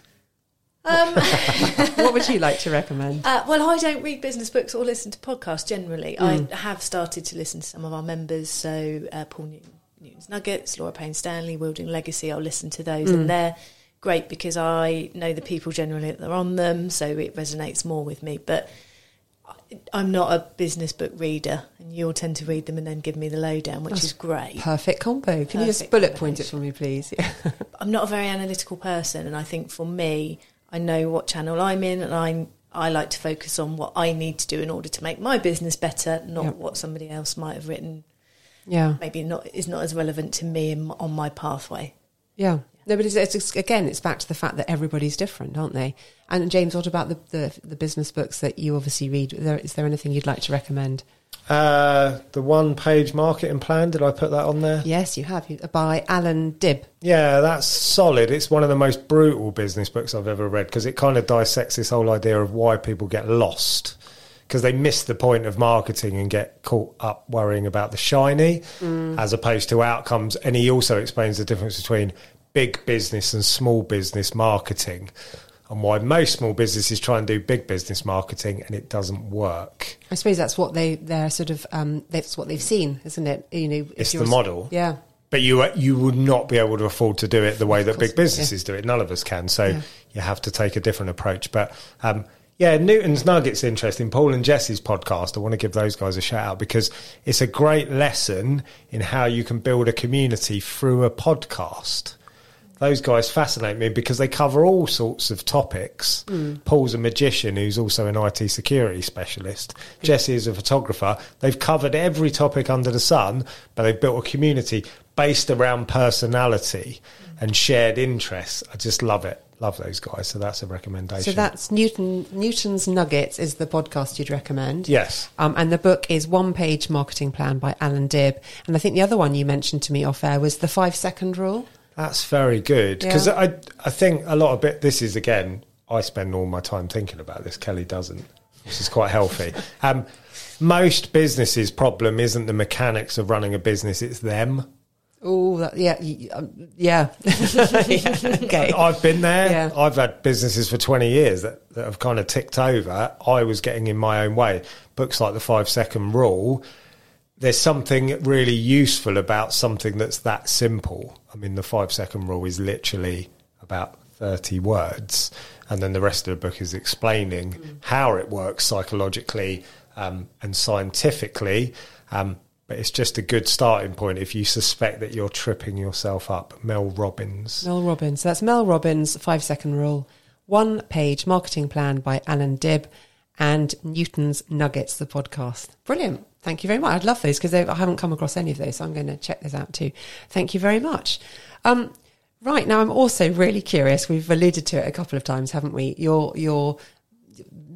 what would you like to recommend? Uh, well, I don't read business books or listen to podcasts generally. I have started to listen to some of our members, so uh, Paul Newton, Newton's Nuggets, Laura Payne Stanley, Wielding Legacy. I'll listen to those, mm. and they're great because I know the people generally that are on them, so it resonates more with me. But I'm not a business book reader, and you'll tend to read them and then give me the lowdown, which is great. Perfect combo. Can you just bullet point it for me, please? Yeah. I'm not a very analytical person, and I think for me, I know what channel I'm in, and I'm I like to focus on what I need to do in order to make my business better, not Yep. what somebody else might have written. Yeah. Maybe not is not as relevant to me in, on my pathway. Yeah. No, but it's, it's, it's- again, it's back to the fact that everybody's different, aren't they? And James, what about the, the, the business books that you obviously read? Is there, is there anything you'd like to recommend? Uh, the one page marketing plan, did I put that on there? Yes, you have. By Allan Dib. Yeah, that's solid. It's one of the most brutal business books I've ever read because it kind of dissects this whole idea of why people get lost because they miss the point of marketing and get caught up worrying about the shiny as opposed to outcomes. And he also explains the difference between big business and small business marketing and why most small businesses try and do big business marketing and it doesn't work. I suppose that's what they they're sort of um, that's what they've seen, isn't it? You know, It's the model. Yeah. But you you would not be able to afford to do it the way that big businesses do it. None of us can. So Yeah. you have to take a different approach. But um, yeah, Newton's Nuggets interesting. Paul and Jesse's podcast. I want to give those guys a shout out because it's a great lesson in how you can build a community through a podcast. Those guys fascinate me because they cover all sorts of topics. Mm. Paul's a magician who's also an IT security specialist. Jesse is a photographer. They've covered every topic under the sun, but they've built a community based around personality and shared interests. I just love it. Love those guys. So that's a recommendation. So that's Newton Newton's Nuggets is the podcast you'd recommend. yes. Um, and the book is One Page Marketing Plan by Allan Dib. And I think the other one you mentioned to me off air was the five second rule. That's very good because Yeah. I I think a lot of it. This is again, I spend all my time thinking about this. Kelly doesn't, which is quite healthy. Um, most businesses' problem isn't the mechanics of running a business; it's them. Oh, yeah, um, yeah. yeah. Okay. I've been there. Yeah. I've had businesses for 20 years that, that have kind of ticked over. I was getting in my own way. Books like The Five Second Rule, there's something really useful about something that's that simple. I mean, The Five Second Rule is literally about 30 words, and then the rest of the book is explaining how it works psychologically um, and scientifically. Um, but it's just a good starting point if you suspect that you're tripping yourself up. Mel Robbins. Mel Robbins. So that's Mel Robbins' five second rule. One page marketing plan by Allan Dib and Newton's Nuggets, the podcast. Brilliant. Thank you very much. I'd love those because I haven't come across any of those. So I'm going to check those out too. Thank you very much. Um, right now, I'm also really curious. We've alluded to it a couple of times, haven't we? Your, your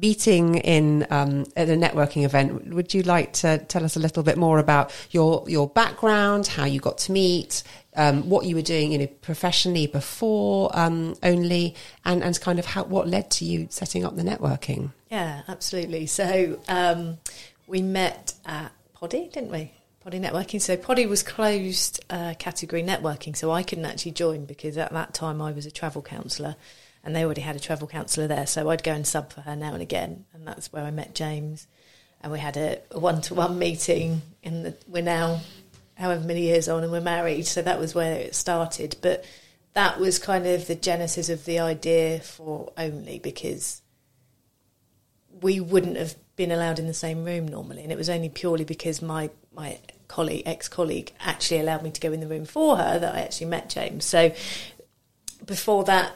meeting in um, at a networking event. Would you like to tell us a little bit more about your your background, how you got to meet, um, what you were doing, you know, professionally before um, only, and and kind of how what led to you setting up the networking? Yeah, absolutely. So um, we met at Poddy, didn't we? Poddy Networking. So Poddy was closed uh, category networking, so I couldn't actually join because at that time I was a travel counsellor, and they already had a travel counsellor there. So I'd go and sub for her now and again, and that's where I met James. And we had a one to one meeting, and the, we're now however many years on, and we're married. So that was where it started. But that was kind of the genesis of the idea for Only because we wouldn't have been allowed in the same room normally, and it was only purely because my my colleague, ex colleague, actually allowed me to go in the room for her that I actually met James. So before that,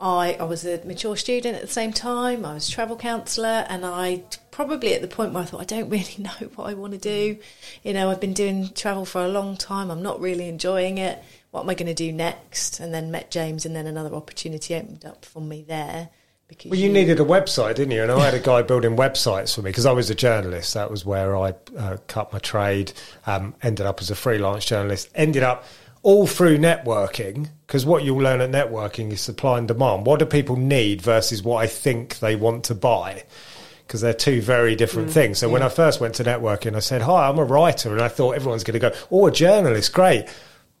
I I was a mature student at the same time. I was a travel counsellor, and I probably at the point where I thought I don't really know what I want to do. You know, I've been doing travel for a long time. I'm not really enjoying it. What am I going to do next? And then met James, and then another opportunity opened up for me there. Because Well, you needed a website, didn't you? And I had a guy building websites for me because I was a journalist. That was where I uh, cut my trade. Um, ended up as a freelance journalist. Ended up all through networking because what you'll learn at networking is supply and demand. What do people need versus what I think they want to buy? Because they're two very different mm, things. So when I first went to networking, I said, "Hi, I'm a writer," and I thought everyone's going to go, "Oh, a journalist, great."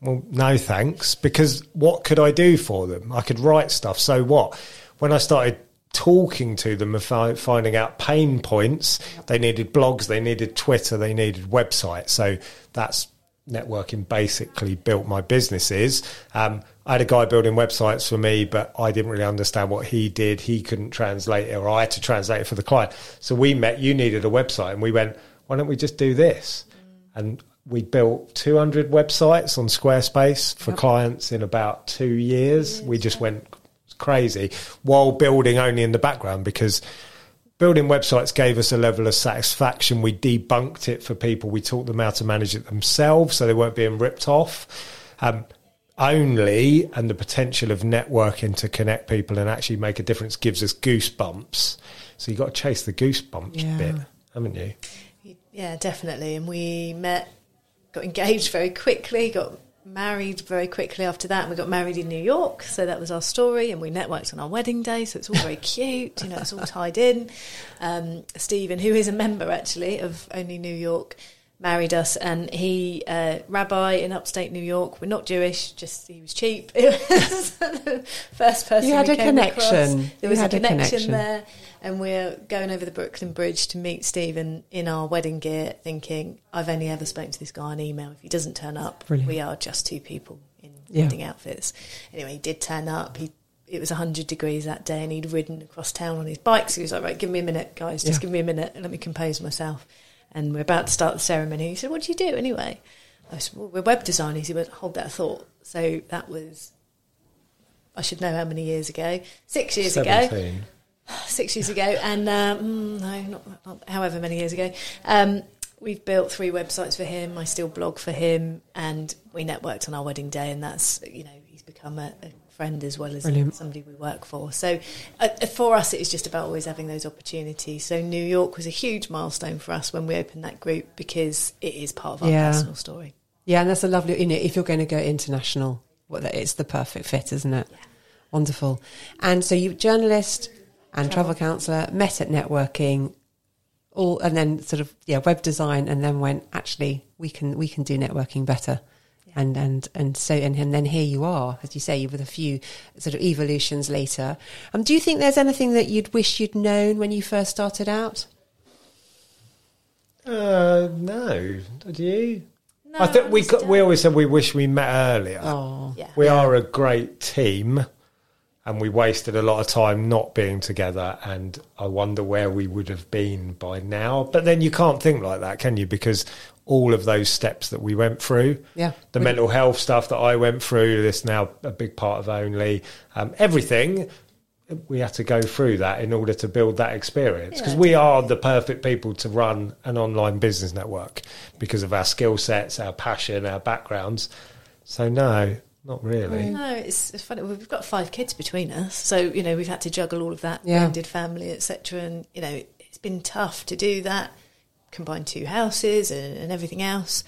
Well, no thanks, because what could I do for them? I could write stuff. So what? When I started talking to them and fi- finding out pain points, they needed blogs, they needed Twitter, they needed websites. So that's networking basically built my businesses. Um, I had a guy building websites for me, but I didn't really understand what he did. He couldn't translate it, or I had to translate it for the client. So we met. You needed a website, and we went, "Why don't we just do this?" And we built 200 websites on Squarespace for clients in about two years. We just went crazy while building only in the background because building websites gave us a level of satisfaction. We debunked it for people. We taught them how to manage it themselves so they weren't being ripped off. Um, only and the potential of networking to connect people and actually make a difference gives us goosebumps. So you've got to chase the goosebumps Yeah. bit, haven't you? You Yeah, definitely. And we met, got engaged very quickly, got married very quickly after that. We got married in New York, so that was our story. And we networked on our wedding day, so it's all very cute. You know, it's all tied in. Um, Stephen, who is a member actually of Only New York, married us, and he uh, rabbi in upstate New York. We're not Jewish, just he was cheap. It was the first person You had we a came across. connection. There was had a a connection, connection. there, and we're going over the Brooklyn Bridge to meet Stephen in our wedding gear, thinking I've only ever spoken to this guy on email. If he doesn't turn up, Brilliant. we are just two people in Yeah. wedding outfits. Anyway, he did turn up. He it was 100 degrees that day and he'd ridden across town on his bike. So he was like, right, give me a minute, guys. Just Yeah. give me a minute and let me compose myself. And we're about to start the ceremony. He said, what do you do anyway? I said, well, we're web designers. He went, hold that thought. So that was, I should know how many years ago. Six years ago Seventeen. six years ago, and um, no, not, not however many years ago. Um, we've built three websites for him. I still blog for him, and we networked on our wedding day, and that's you know he's become a, a friend as well as Brilliant. somebody we work for. So uh, for us, it was just about always having those opportunities. So New York was a huge milestone for us when we opened that group because it is part of our Yeah. personal story. Yeah, and that's a lovely. You know, if you're going to go international, well, it's the perfect fit, isn't it? Wonderful. And so you journalist and travel counsellor met at networking, all, and then sort of yeah, web design, and then went actually we can we can do networking better. And and and so and, and then here you are, as you say, with a few sort of evolutions later. Um, do you think there's anything that you'd wish you'd known when you first started out? Uh, no, do you? No, I think we just, got, we always said we wish we met earlier. Oh, Yeah. We are a great team, and we wasted a lot of time not being together. And I wonder where we would have been by now. But then you can't think like that, can you? Because all of those steps that we went through, Yeah. the mental health stuff that I went through, this now a big part of Only, um, everything. We had to go through that in order to build that experience because Yeah, we are the perfect people to run an online business network because of our skill sets, our passion, our backgrounds. So no, not really. No, it's, it's funny. We've got five kids between us, so you know we've had to juggle all of that, Yeah. blended family, etc. And you know it's been tough to do that, combine two houses and, and everything else.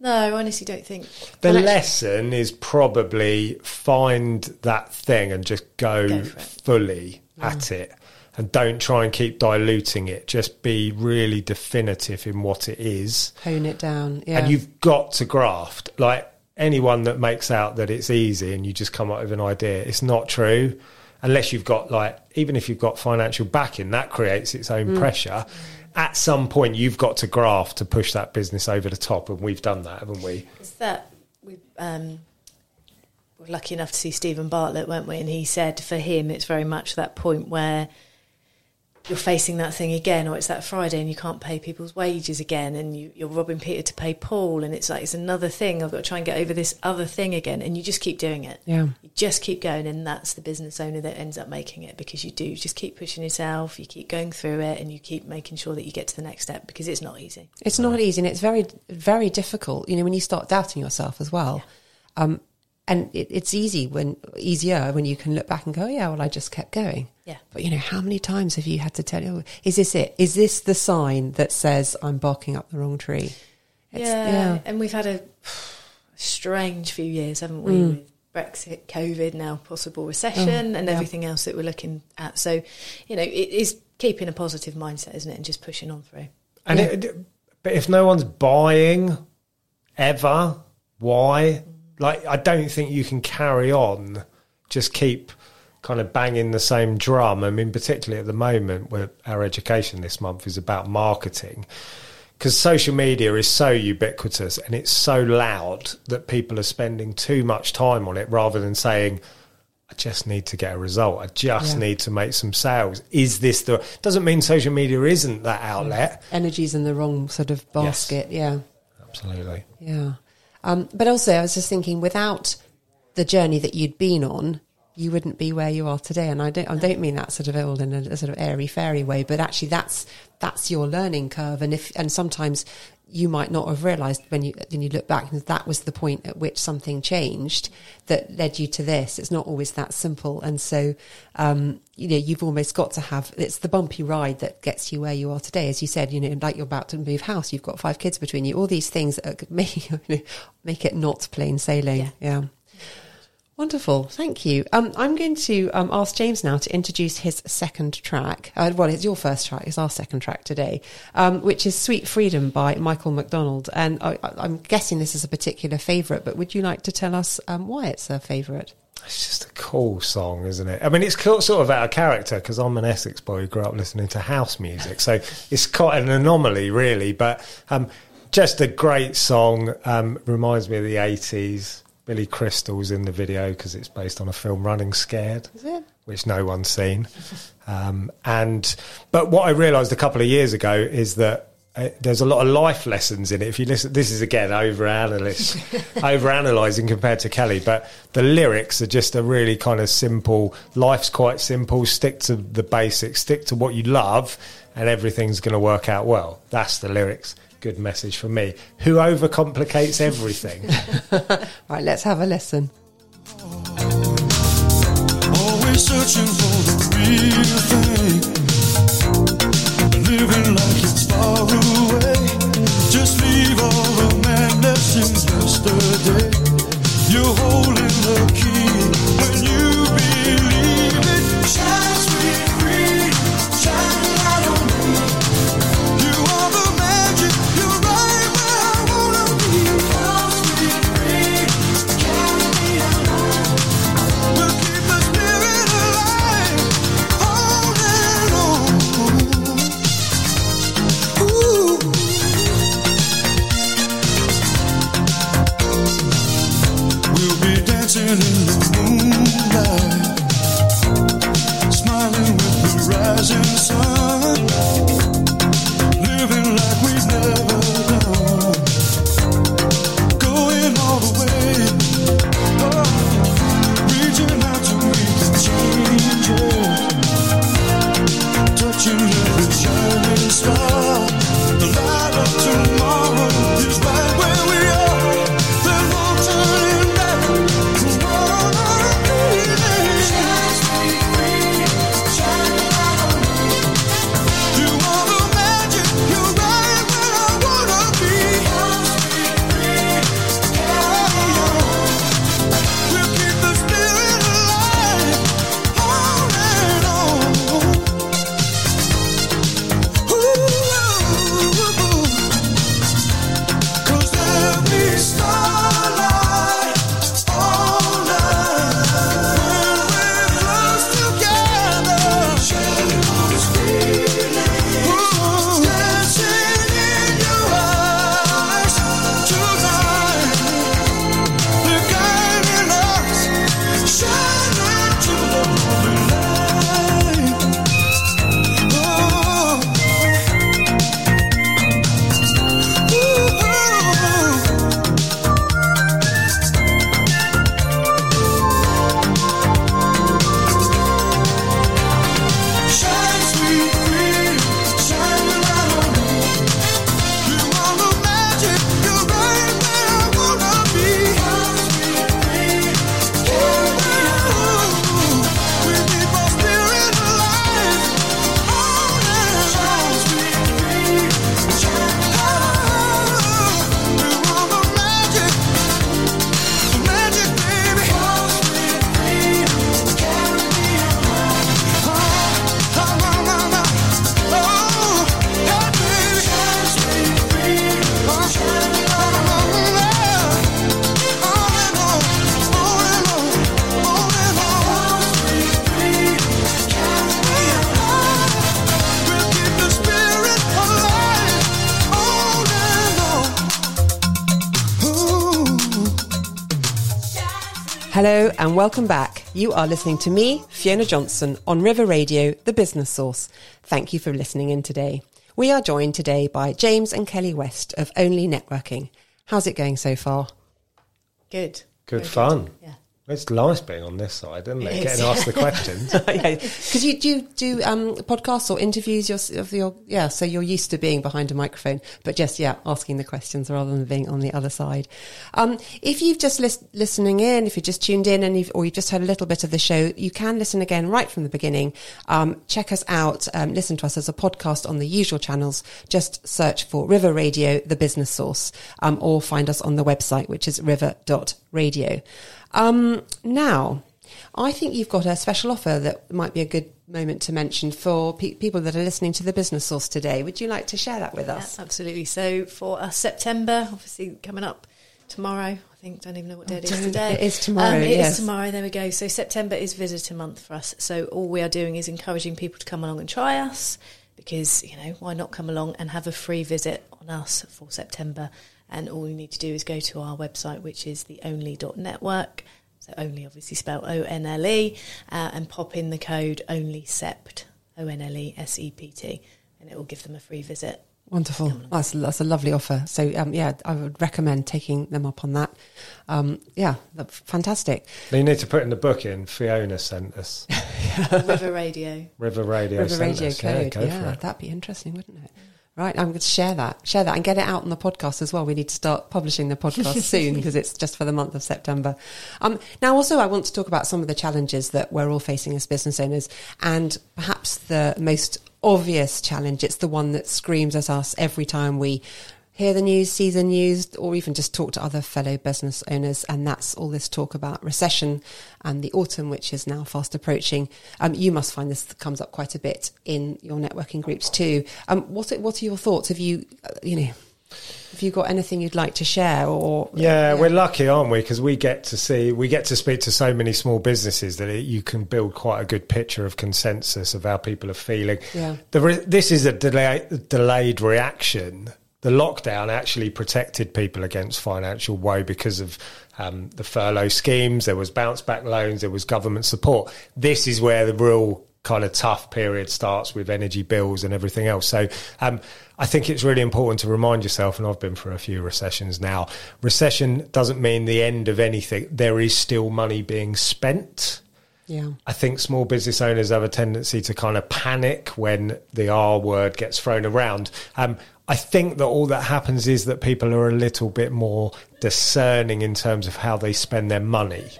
No, I honestly don't think The and actually- lesson is probably find that thing and just go, Go for it. fully mm. at it. And don't try and keep diluting it. Just be really definitive in what it is. hone it down. Yeah, And you've got to graft. Like anyone that makes out that it's easy and you just come up with an idea, it's not true. Unless you've got like, even if you've got financial backing, that creates its own mm. pressure. Mm. At some point, you've got to graft to push that business over the top, and we've done that, haven't we? It's that we um, were lucky enough to see Steven Bartlett, weren't we? And he said for him, it's very much that point where you're facing that thing again, or it's that Friday and you can't pay people's wages again, and you, you're robbing Peter to pay Paul, and it's like it's another thing. I've got to try and get over this other thing again, and you just keep doing it. Yeah. you just keep going, and that's the business owner that ends up making it because you do just keep pushing yourself, you keep going through it, and you keep making sure that you get to the next step because it's not easy. It's not easy and it's very, very difficult, you know, when you start doubting yourself as well. Um, and it, it's easy when, easier when you can look back and go, yeah, well, I just kept going. Yeah. But, you know, how many times have you had to tell you, is this it? Is this the sign that says I'm barking up the wrong tree? It's- yeah, and we've had a strange few years, haven't we? Mm. With Brexit, COVID, now possible recession, Oh, and yeah. everything else that we're looking at. So, you know, it is keeping a positive mindset, isn't it, and just pushing on through. And Yeah. it, but if no one's buying ever, why? Like, I don't think you can carry on. Just keep kind of banging the same drum. I mean, particularly at the moment, where our education this month is about marketing, because social media is so ubiquitous and it's so loud that people are spending too much time on it rather than saying. I just need to get a result. I just Yeah. need to make some sales. Is this the? Doesn't mean social media isn't that outlet. Energy's in the wrong sort of basket. Yeah. Absolutely. Yeah. Um, but also, I was just thinking, without the journey that you'd been on, you wouldn't be where you are today. And I don't, I don't mean that sort of old in a, a sort of airy fairy way, but actually that's that's your learning curve. And if and sometimes you might not have realised when you when you look back and that was the point at which something changed that led you to this. It's not always that simple. And so um, you know you've almost got to have it's the bumpy ride that gets you where you are today. As you said, you know, like you're about to move house, you've got five kids between you. All these things that make you know, make it not plain sailing. Yeah. yeah. Wonderful, thank you. Um, I'm going to um, ask James now to introduce his second track. Uh, well, it's your first track; it's our second track today, um, which is "Sweet Freedom" by Michael McDonald. And I, I'm guessing this is a particular favourite. But would you like to tell us um, why it's a favourite? It's just a cool song, isn't it? I mean, it's sort of out of character because I'm an Essex boy who grew up listening to house music, so it's quite an anomaly, really. But um, just a great song. Um, reminds me of the '80s. Billy Crystal's in the video because it's based on a film, Running Scared, Is it? which no one's seen. Um, and but what I realised a couple of years ago is that. Uh, there's a lot of life lessons in it. If you listen, this is again over analysis, over analysing compared to Kelly, but the lyrics are just a really kind of simple. Life's quite simple. Stick to the basics. Stick to what you love, and everything's going to work out well. That's the lyrics. Good message from me. Who overcomplicates everything? Right, let's have a listen. Always searching for the real thing. Living like it's far away. Just leave all the madness since yesterday. You're holding the key and welcome back. You are listening to me, Fiona Johnson, on River Radio, the business source. Thank you for listening in today. We are joined today by James and Kelly West of Only Networking. How's it going so far? Good. Good Very fun. Yeah. It's nice being on this side, isn't it? It is. Getting asked the questions. Because you do do um, podcasts or interviews your, of your yeah, so you're used to being behind a microphone, but just yeah, asking the questions rather than being on the other side. Um, if you've just lis- listening in, if you've just tuned in, and you've, or you've just heard a little bit of the show, you can listen again right from the beginning. Um, check us out, um, listen to us as a podcast on the usual channels. Just search for River Radio, the business source, um, or find us on the website, which is river.radio. Um, now, I think you've got a special offer that might be a good moment to mention for pe- people that are listening to the business source today. Would you like to share that with Yeah, us? absolutely. So for us, September, obviously coming up tomorrow. I think don't even know what day it is today. it is tomorrow, Um, it is yes. tomorrow. There we go. So September is visitor month for us. So all we are doing is encouraging people to come along and try us because you know why not come along and have a free visit on us for September. And all you need to do is go to our website, which is the only.network. So only obviously spelled O N L E, uh, and pop in the code only sept O N L E S E P T, and it will give them a free visit. Wonderful. That's, that's a lovely offer. So, um, yeah, I would recommend taking them up on that. Um, yeah, that's fantastic. you need to put in the book in. Fiona sent us River Radio. River Radio. River sent Radio us. Code. Yeah, Yeah, for it. that'd be interesting, wouldn't it? Right, I'm going to share that, share that, and get it out on the podcast as well. We need to start publishing the podcast soon because it's just for the month of September. Um, now, also, I want to talk about some of the challenges that we're all facing as business owners, and perhaps the most obvious challenge. It's the one that screams at us every time we hear the news, see the news, or even just talk to other fellow business owners. And that's all this talk about recession and the autumn, which is now fast approaching. Um, you must find this comes up quite a bit in your networking groups too. Um, what are, what are your thoughts? Have you, uh, you know, have you got anything you'd like to share? Or Yeah, we're lucky, aren't we? Because we get to see, we get to speak to so many small businesses that it, you can build quite a good picture of consensus of how people are feeling. Yeah. The re- this is a delay, delayed reaction. The lockdown actually protected people against financial woe because of um, the furlough schemes. There was bounce back loans. There was government support. This is where the real kind of tough period starts with energy bills and everything else. So um, I think it's really important to remind yourself, and I've been through a few recessions now. Recession doesn't mean the end of anything. There is still money being spent. Yeah, I think small business owners have a tendency to kind of panic when the R word gets thrown around. Um, I think that all that happens is that people are a little bit more discerning in terms of how they spend their money.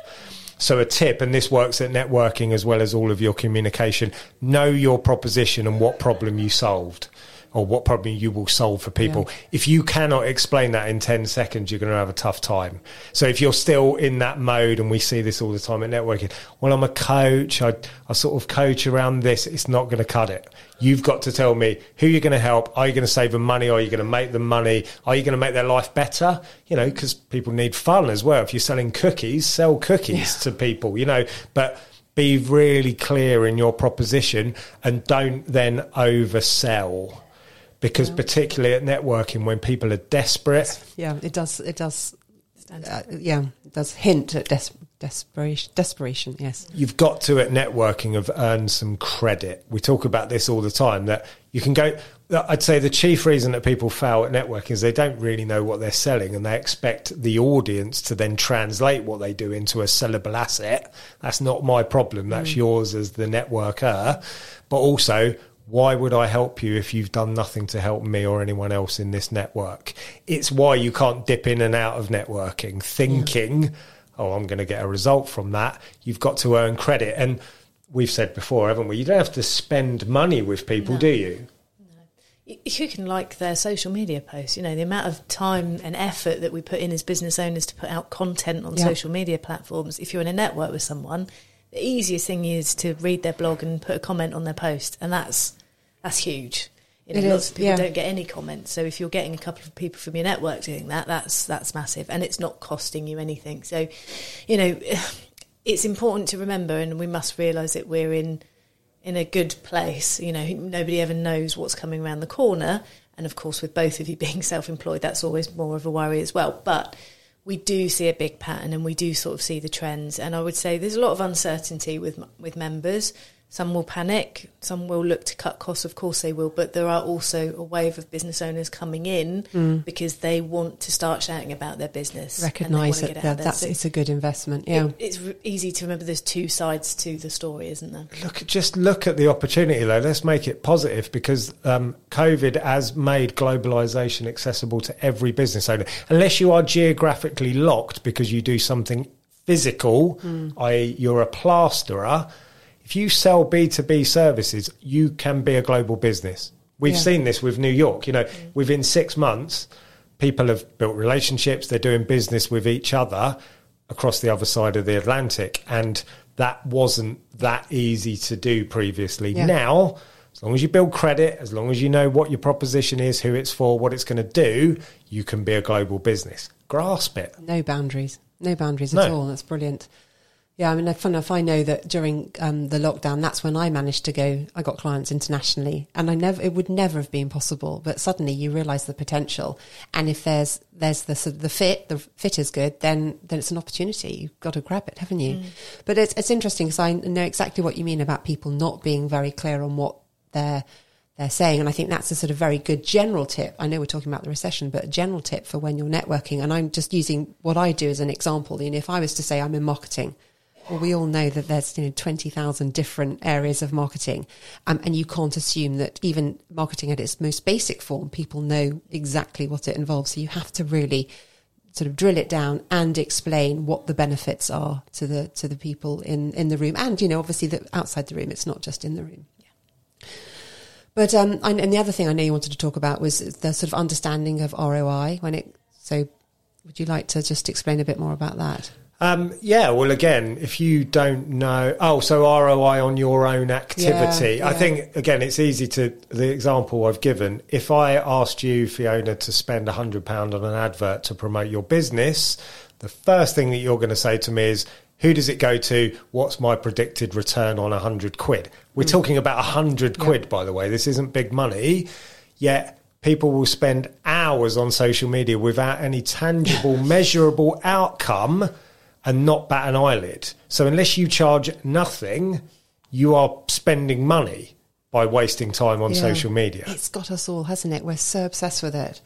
So, a tip, and this works at networking as well as all of your communication know your proposition and what problem you solved or what problem you will solve for people. If you cannot explain that in 10 seconds, you're going to have a tough time. So if you're still in that mode, and we see this all the time at networking, well, I'm a coach, I, I sort of coach around this, it's not going to cut it. You've got to tell me who you're going to help. Are you going to save them money? Are you going to make them money? Are you going to make their life better? You know, because people need fun as well. If you're selling cookies, sell cookies to people, you know, but be really clear in your proposition and don't then oversell because particularly at networking when people are desperate yeah, it does. It does. Uh, yeah, it does hint at des- desperation. Desperation. Yes. you've got to at networking have earned some credit we talk about this all the time that you can go i'd say the chief reason that people fail at networking is they don't really know what they're selling and they expect the audience to then translate what they do into a sellable asset that's not my problem that's yours as the networker but also why would I help you if you've done nothing to help me or anyone else in this network? It's why you can't dip in and out of networking thinking, oh, I'm going to get a result from that. You've got to earn credit. And we've said before, haven't we? You don't have to spend money with people, do you? You you can like their social media posts. You know, the amount of time and effort that we put in as business owners to put out content on Yeah. social media platforms. If you're in a network with someone, the easiest thing is to read their blog and put a comment on their post, and that's that's huge. You know, It lots is, of people yeah. don't get any comments. So if you're getting a couple of people from your network doing that, that's that's massive, and it's not costing you anything. So, you know, it's important to remember, and we must realise that we're in in a good place. You know, nobody ever knows what's coming around the corner, and of course, with both of you being self-employed, that's always more of a worry as well. But we do see a big pattern, and we do sort of see the trends. And I would say there's a lot of uncertainty with with members. Some will panic, some will look to cut costs, of course they will, but there are also a wave of business owners coming in because they want to start shouting about their business. Recognise that that that's So it's a good investment. Yeah. it- it's r- easy to remember there's two sides to the story, isn't there? Look, just look at the opportunity though. Let's make it positive because um, COVID has made globalization accessible to every business owner. Unless you are geographically locked because you do something physical, i.e., you're a plasterer. If you sell B2B services, you can be a global business. We've Yeah. seen this with New York. You know, within six months, people have built relationships, they're doing business with each other across the other side of the Atlantic. And that wasn't that easy to do previously. Yeah. Now, as long as you build credit, as long as you know what your proposition is, who it's for, what it's going to do, you can be a global business. Grasp it. No boundaries. No boundaries at all. That's brilliant. Yeah, I mean, fun enough, I know that during um, the lockdown, that's when I managed to go. I got clients internationally, and I never, it would never have been possible. But suddenly, you realise the potential, and if there's there's the the fit, the fit is good, then then it's an opportunity. You've got to grab it, haven't you? But it's it's interesting because I know exactly what you mean about people not being very clear on what they're they're saying. And I think that's a sort of very good general tip. I know we're talking about the recession, but a general tip for when you're networking. And I'm just using what I do as an example. You know, if I was to say I'm in marketing, well, we all know that there's you know twenty thousand different areas of marketing, um, and you can't assume that even marketing at its most basic form, people know exactly what it involves. So you have to really sort of drill it down and explain what the benefits are to the to the people in in the room, and you know obviously that outside the room, it's not just in the room. But um, and, and the other thing I know you wanted to talk about was the sort of understanding of ROI when it. So, would you like to just explain a bit more about that? Um, yeah, well, again, if you don't know, oh, so ROI on your own activity. Yeah, I yeah. think again, it's easy to the example I've given. If I asked you, Fiona, to spend a hundred pound on an advert to promote your business, the first thing that you're going to say to me is, "Who does it go to? What's my predicted return on a hundred quid?" We're talking about a hundred quid, by the way. This isn't big money, yet. People will spend hours on social media without any tangible, measurable outcome and not bat an eyelid. So unless you charge nothing, you are spending money by wasting time on Yeah. social media. It's got us all, hasn't it? We're so obsessed with it.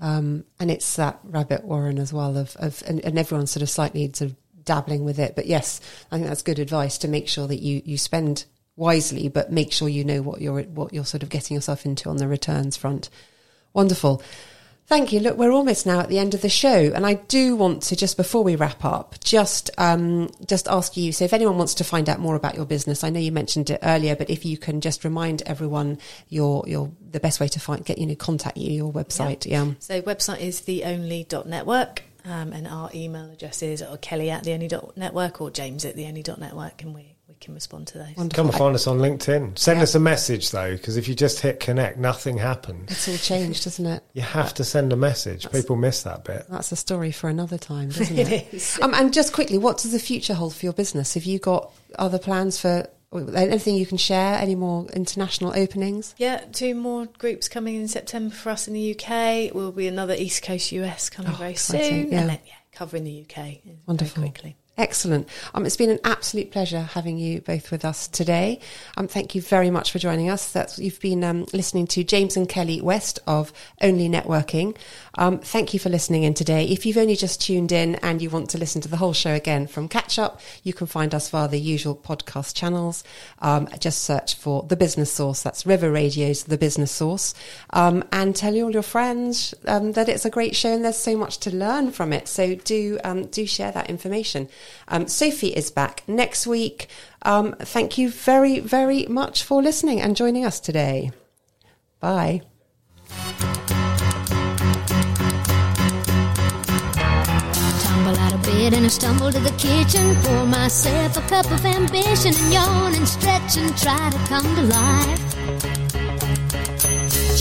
Um, and it's that rabbit warren as well of, of and, and everyone's sort of slightly sort of dabbling with it. But yes, I think that's good advice to make sure that you, you spend wisely, but make sure you know what you're what you're sort of getting yourself into on the returns front. Wonderful. Thank you. Look, we're almost now at the end of the show, and I do want to just before we wrap up, just um, just ask you. So, if anyone wants to find out more about your business, I know you mentioned it earlier, but if you can just remind everyone your your the best way to find get you know contact you, your website. Yeah, So website is theonly.network um, and our email address is or Kelly at the only network or James at theonly.network and we, we can respond to those. wonderful. Come and find us on LinkedIn. Send Yeah. us a message though, because if you just hit connect, nothing happens. It's all changed, doesn't it? You have to send a message. People miss that bit. That's a story for another time, doesn't it? It is. Um, and just quickly, what does the future hold for your business? Have you got other plans for anything you can share? Any more international openings? Yeah, two more groups coming in September for us in the UK. Will be another East Coast US coming Oh, very exciting, soon, yeah. and then yeah, covering the UK Wonderful. Excellent. Um, it's been an absolute pleasure having you both with us today. Um, thank you very much for joining us. That's you've been um, listening to James and Kelly West of Only Networking. Um, thank you for listening in today. If you've only just tuned in and you want to listen to the whole show again from catch up, you can find us via the usual podcast channels. Um, just search for the Business Source. That's River Radio's The Business Source, um, and tell all your friends that it's a great show and there's so much to learn from it. So do do share that information. Um, Sophie is back next week. Um, thank you very very much for listening and joining us today. Bye. And I stumble to the kitchen. Pour myself a cup of ambition and yawn and stretch and try to come to life.